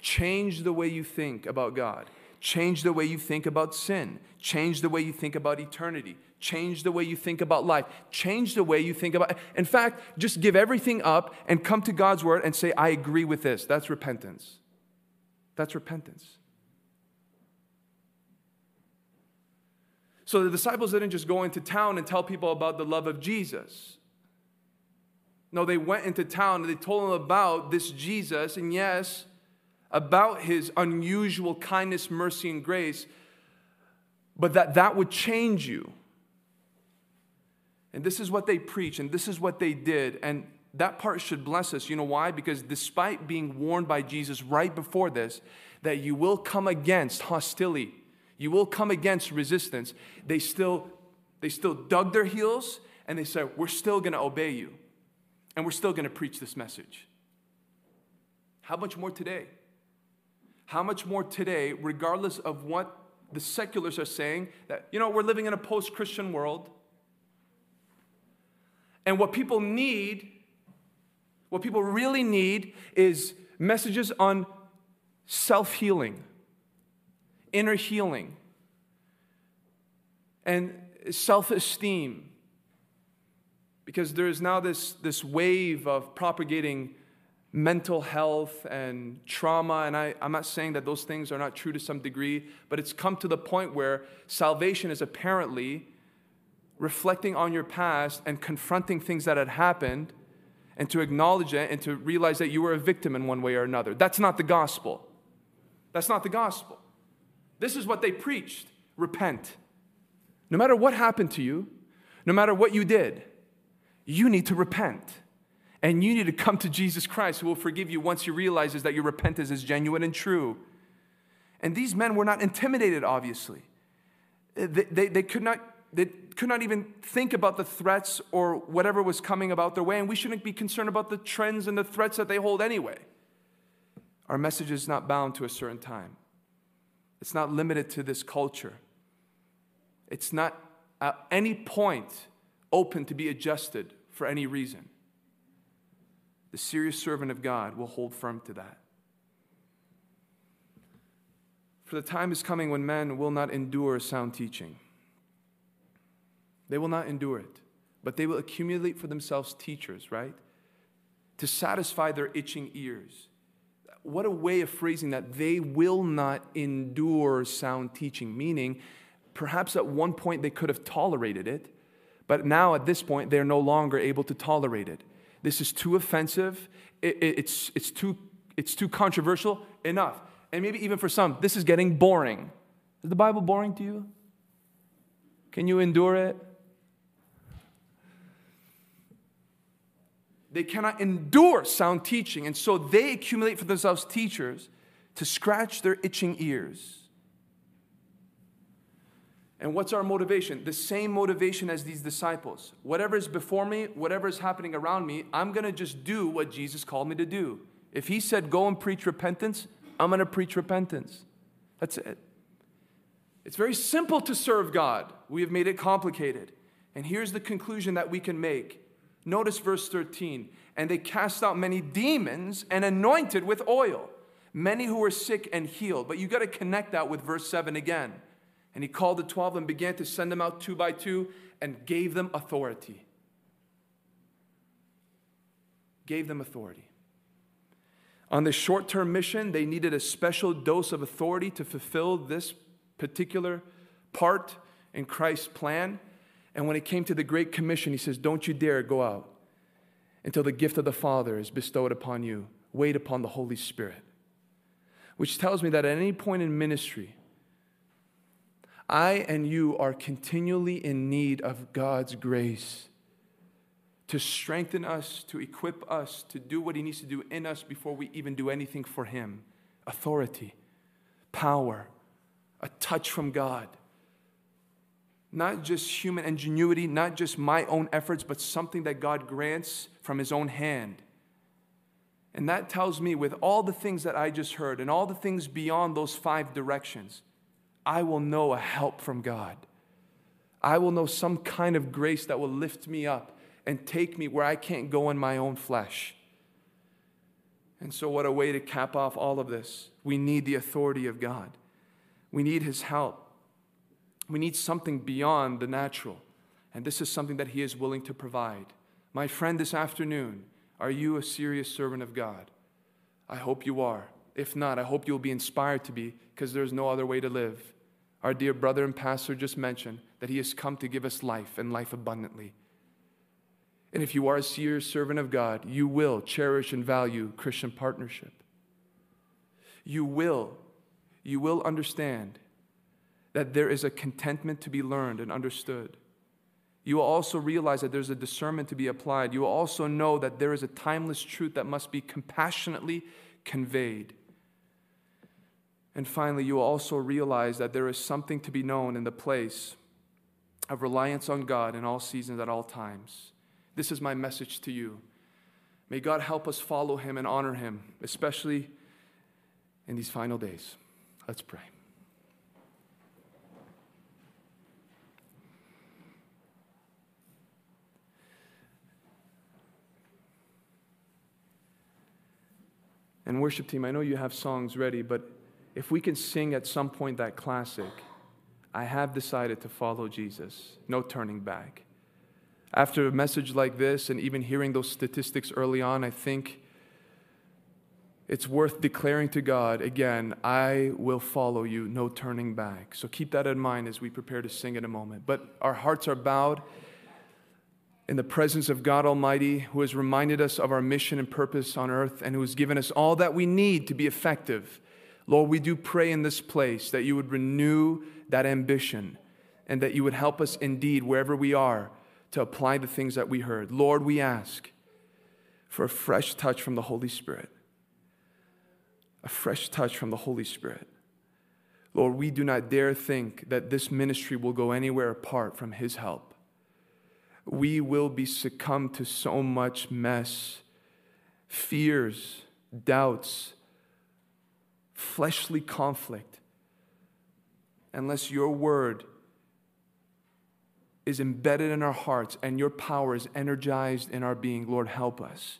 Change the way you think about God. Change the way you think about sin. Change the way you think about eternity. Change the way you think about life. Change the way you think about. In fact, just give everything up and come to God's word and say, I agree with this. That's repentance. That's repentance. So the disciples didn't just go into town and tell people about the love of Jesus. No, they went into town and they told them about this Jesus, and yes, about his unusual kindness, mercy, and grace, but that that would change you. And this is what they preach, and this is what they did. And that part should bless us. You know why? Because despite being warned by Jesus right before this, that you will come against hostility, you will come against resistance, they still, they still dug their heels and they said, We're still gonna obey you, and we're still gonna preach this message. How much more today? How much more today, regardless of what the seculars are saying, that, you know, we're living in a post Christian world. And what people need, what people really need, is messages on self healing, inner healing, and self esteem. Because there is now this, this wave of propagating mental health and trauma. And I, I'm not saying that those things are not true to some degree, but it's come to the point where salvation is apparently reflecting on your past and confronting things that had happened and to acknowledge it and to realize that you were a victim in one way or another. That's not the gospel. That's not the gospel. This is what they preached repent. No matter what happened to you, no matter what you did, you need to repent. And you need to come to Jesus Christ who will forgive you once you realize that your repentance is genuine and true. And these men were not intimidated, obviously. They, they, they could not, they could not even think about the threats or whatever was coming about their way, and we shouldn't be concerned about the trends and the threats that they hold anyway. Our message is not bound to a certain time, it's not limited to this culture. It's not at any point open to be adjusted for any reason. The serious servant of God will hold firm to that. For the time is coming when men will not endure sound teaching. They will not endure it, but they will accumulate for themselves teachers, right? To satisfy their itching ears. What a way of phrasing that. They will not endure sound teaching, meaning perhaps at one point they could have tolerated it, but now at this point they're no longer able to tolerate it. This is too offensive, it, it, it's, it's, too, it's too controversial, enough. And maybe even for some, this is getting boring. Is the Bible boring to you? Can you endure it? They cannot endure sound teaching, and so they accumulate for themselves teachers to scratch their itching ears. And what's our motivation? The same motivation as these disciples. Whatever is before me, whatever is happening around me, I'm going to just do what Jesus called me to do. If he said, go and preach repentance, I'm going to preach repentance. That's it. It's very simple to serve God. We have made it complicated. And here's the conclusion that we can make Notice verse 13. And they cast out many demons and anointed with oil, many who were sick and healed. But you got to connect that with verse 7 again. And he called the 12 and began to send them out two by two and gave them authority. Gave them authority. On this short term mission, they needed a special dose of authority to fulfill this particular part in Christ's plan. And when it came to the Great Commission, he says, Don't you dare go out until the gift of the Father is bestowed upon you. Wait upon the Holy Spirit. Which tells me that at any point in ministry, I and you are continually in need of God's grace to strengthen us, to equip us, to do what He needs to do in us before we even do anything for Him. Authority, power, a touch from God not just human ingenuity, not just my own efforts, but something that God grants from His own hand. And that tells me, with all the things that I just heard and all the things beyond those five directions, I will know a help from God. I will know some kind of grace that will lift me up and take me where I can't go in my own flesh. And so, what a way to cap off all of this. We need the authority of God, we need His help. We need something beyond the natural. And this is something that He is willing to provide. My friend, this afternoon, are you a serious servant of God? I hope you are. If not, I hope you'll be inspired to be because there's no other way to live. Our dear brother and pastor just mentioned that he has come to give us life and life abundantly. And if you are a serious servant of God, you will cherish and value Christian partnership. You will, you will understand that there is a contentment to be learned and understood. You will also realize that there's a discernment to be applied. You will also know that there is a timeless truth that must be compassionately conveyed. And finally, you will also realize that there is something to be known in the place of reliance on God in all seasons at all times. This is my message to you. May God help us follow Him and honor Him, especially in these final days. Let's pray. And worship team, I know you have songs ready, but if we can sing at some point that classic, I have decided to follow Jesus, no turning back. After a message like this and even hearing those statistics early on, I think it's worth declaring to God again, I will follow you, no turning back. So keep that in mind as we prepare to sing in a moment. But our hearts are bowed in the presence of God Almighty, who has reminded us of our mission and purpose on earth and who has given us all that we need to be effective. Lord, we do pray in this place that you would renew that ambition and that you would help us indeed, wherever we are, to apply the things that we heard. Lord, we ask for a fresh touch from the Holy Spirit. A fresh touch from the Holy Spirit. Lord, we do not dare think that this ministry will go anywhere apart from His help. We will be succumbed to so much mess, fears, doubts, fleshly conflict, unless your word is embedded in our hearts and your power is energized in our being. Lord, help us.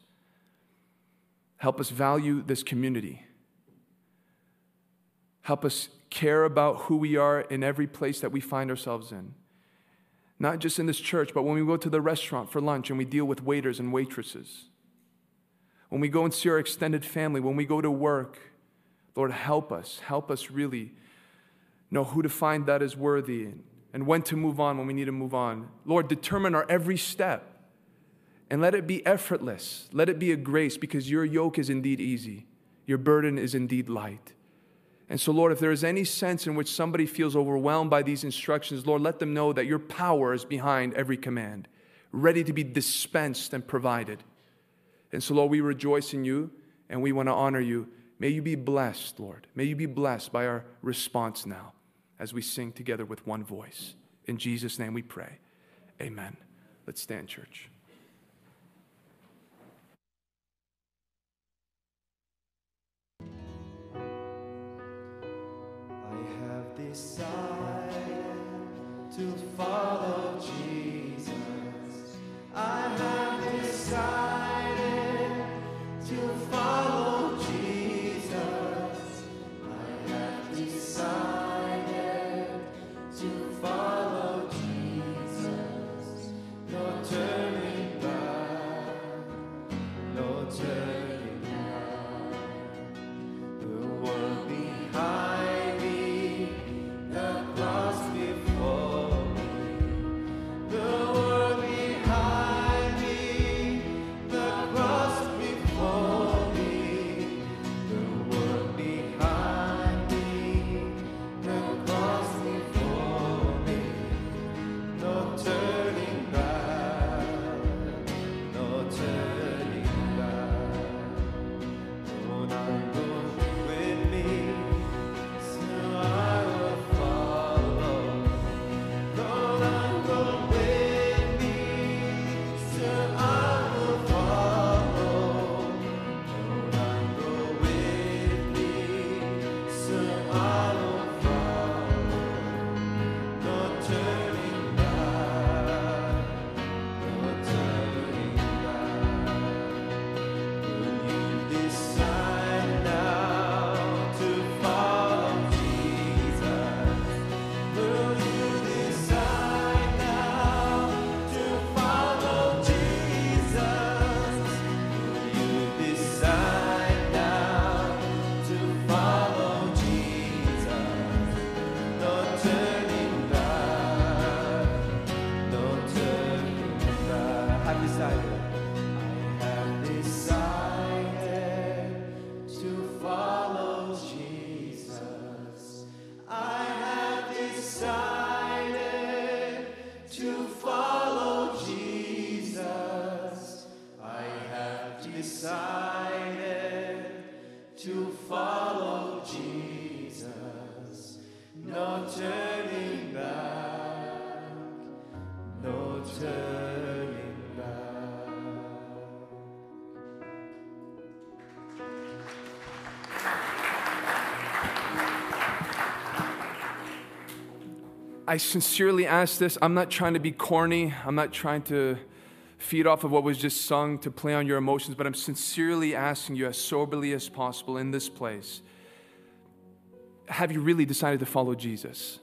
Help us value this community. Help us care about who we are in every place that we find ourselves in. Not just in this church, but when we go to the restaurant for lunch and we deal with waiters and waitresses. When we go and see our extended family, when we go to work, Lord, help us. Help us really know who to find that is worthy and when to move on when we need to move on. Lord, determine our every step and let it be effortless. Let it be a grace because your yoke is indeed easy, your burden is indeed light. And so, Lord, if there is any sense in which somebody feels overwhelmed by these instructions, Lord, let them know that your power is behind every command, ready to be dispensed and provided. And so, Lord, we rejoice in you and we want to honor you. May you be blessed, Lord. May you be blessed by our response now as we sing together with one voice. In Jesus' name we pray. Amen. Let's stand, church. I have decided to follow Jesus. I have decided I sincerely ask this. I'm not trying to be corny. I'm not trying to feed off of what was just sung to play on your emotions, but I'm sincerely asking you, as soberly as possible in this place, have you really decided to follow Jesus?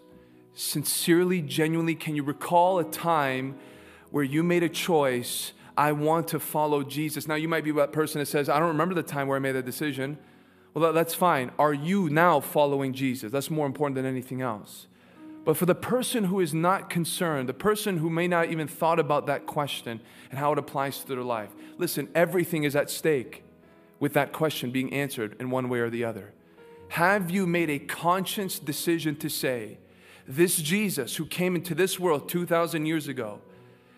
Sincerely, genuinely, can you recall a time where you made a choice? I want to follow Jesus. Now, you might be that person that says, I don't remember the time where I made that decision. Well, that's fine. Are you now following Jesus? That's more important than anything else. But for the person who is not concerned, the person who may not even thought about that question and how it applies to their life, listen, everything is at stake with that question being answered in one way or the other. Have you made a conscious decision to say, this Jesus who came into this world 2,000 years ago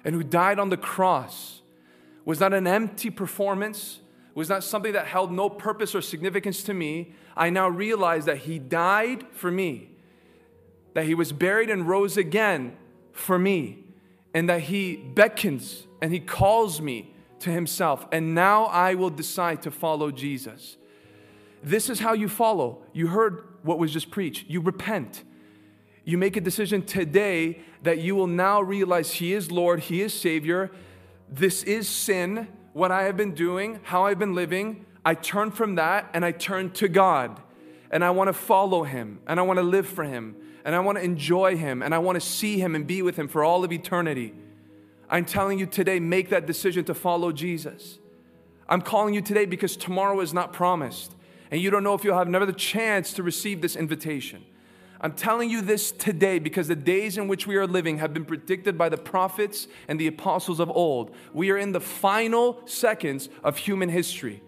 and who died on the cross was not an empty performance, was not something that held no purpose or significance to me. I now realize that he died for me that he was buried and rose again for me, and that he beckons and he calls me to himself. And now I will decide to follow Jesus. This is how you follow. You heard what was just preached. You repent. You make a decision today that you will now realize He is Lord, He is Savior. This is sin, what I have been doing, how I've been living. I turn from that and I turn to God. And I want to follow Him and I want to live for Him and I want to enjoy Him and I want to see Him and be with Him for all of eternity. I'm telling you today, make that decision to follow Jesus. I'm calling you today because tomorrow is not promised and you don't know if you'll have another chance to receive this invitation. I'm telling you this today because the days in which we are living have been predicted by the prophets and the apostles of old. We are in the final seconds of human history.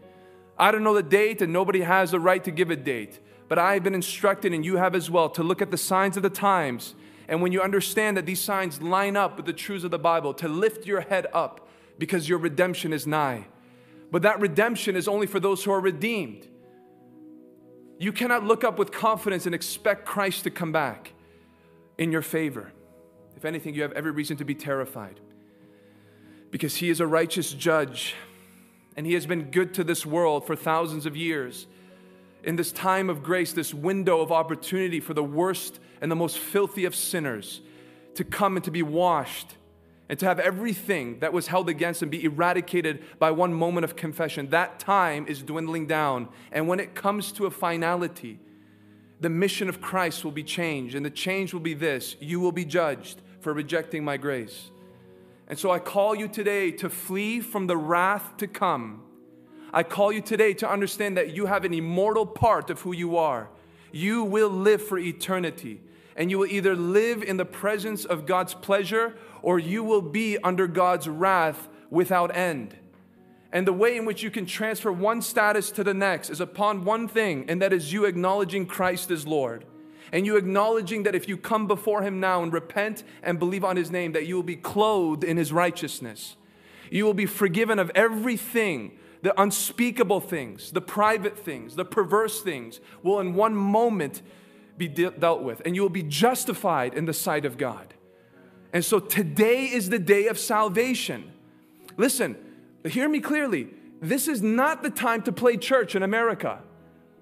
I don't know the date, and nobody has the right to give a date, but I have been instructed, and you have as well, to look at the signs of the times. And when you understand that these signs line up with the truths of the Bible, to lift your head up because your redemption is nigh. But that redemption is only for those who are redeemed. You cannot look up with confidence and expect Christ to come back in your favor. If anything, you have every reason to be terrified because He is a righteous judge and He has been good to this world for thousands of years. In this time of grace, this window of opportunity for the worst and the most filthy of sinners to come and to be washed and to have everything that was held against him be eradicated by one moment of confession. That time is dwindling down. And when it comes to a finality, the mission of Christ will be changed. And the change will be this you will be judged for rejecting my grace. And so I call you today to flee from the wrath to come. I call you today to understand that you have an immortal part of who you are. You will live for eternity and you will either live in the presence of God's pleasure or you will be under God's wrath without end. And the way in which you can transfer one status to the next is upon one thing, and that is you acknowledging Christ as Lord. And you acknowledging that if you come before Him now and repent and believe on His name, that you will be clothed in His righteousness. You will be forgiven of everything the unspeakable things, the private things, the perverse things will in one moment be de- dealt with, and you will be justified in the sight of God. And so today is the day of salvation. Listen, hear me clearly. This is not the time to play church in America.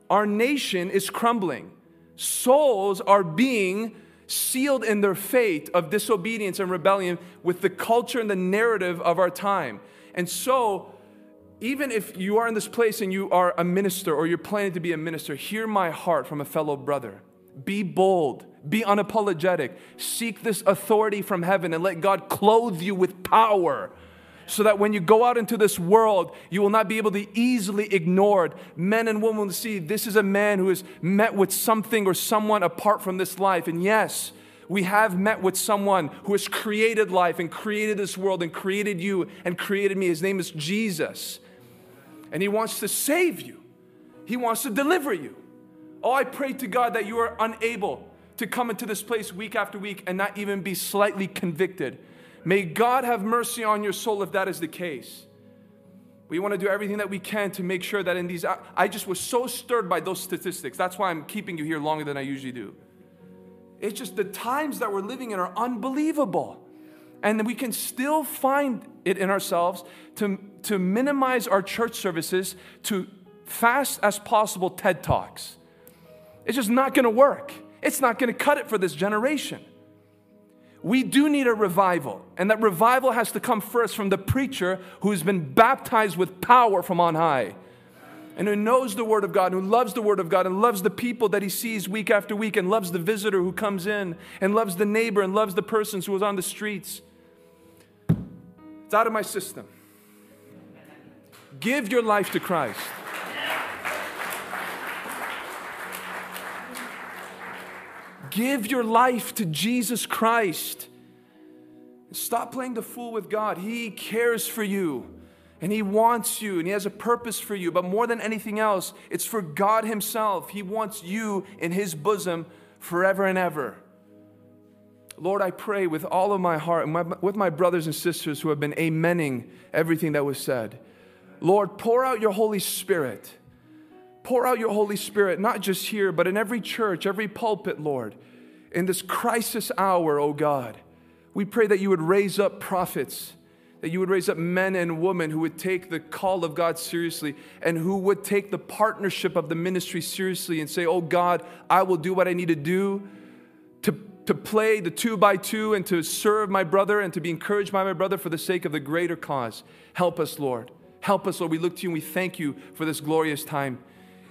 Our nation is crumbling. Souls are being sealed in their fate of disobedience and rebellion with the culture and the narrative of our time. And so, even if you are in this place and you are a minister or you're planning to be a minister, hear my heart from a fellow brother. Be bold, be unapologetic, seek this authority from heaven, and let God clothe you with power so that when you go out into this world, you will not be able to easily ignored. Men and women will see this is a man who has met with something or someone apart from this life. And yes, we have met with someone who has created life and created this world and created you and created me. His name is Jesus. And he wants to save you, he wants to deliver you. Oh, I pray to God that you are unable to come into this place week after week and not even be slightly convicted. May God have mercy on your soul if that is the case. We want to do everything that we can to make sure that in these, I just was so stirred by those statistics. That's why I'm keeping you here longer than I usually do. It's just the times that we're living in are unbelievable. And we can still find it in ourselves to, to minimize our church services to fast as possible TED Talks it's just not to work. It's not to cut it for this generation. We do need a revival, and that revival has to come first from the preacher who's been baptized with power from on high and who knows the Word of God, who loves the Word of God, and loves the people that he sees week after week, and loves the visitor who comes in, and loves the neighbor, and loves the persons who is on the streets. It's out of my system. Give your life to Christ. Give your life to Jesus Christ. Stop playing the fool with God. He cares for you and He wants you and He has a purpose for you. But more than anything else, it's for God Himself. He wants you in His bosom forever and ever. Lord, I pray with all of my heart and my, with my brothers and sisters who have been amening everything that was said. Lord, pour out your Holy Spirit Pour out your Holy Spirit, not just here, but in every church, every pulpit, Lord. In this crisis hour, oh God, we pray that you would raise up prophets, that you would raise up men and women who would take the call of God seriously and who would take the partnership of the ministry seriously and say, Oh God, I will do what I need to do to, to play the two by two and to serve my brother and to be encouraged by my brother for the sake of the greater cause. Help us, Lord. Help us, Lord. We look to you and we thank you for this glorious time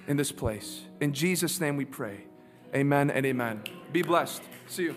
in this place. In Jesus' name we pray. Amen and amen. Be blessed. See you.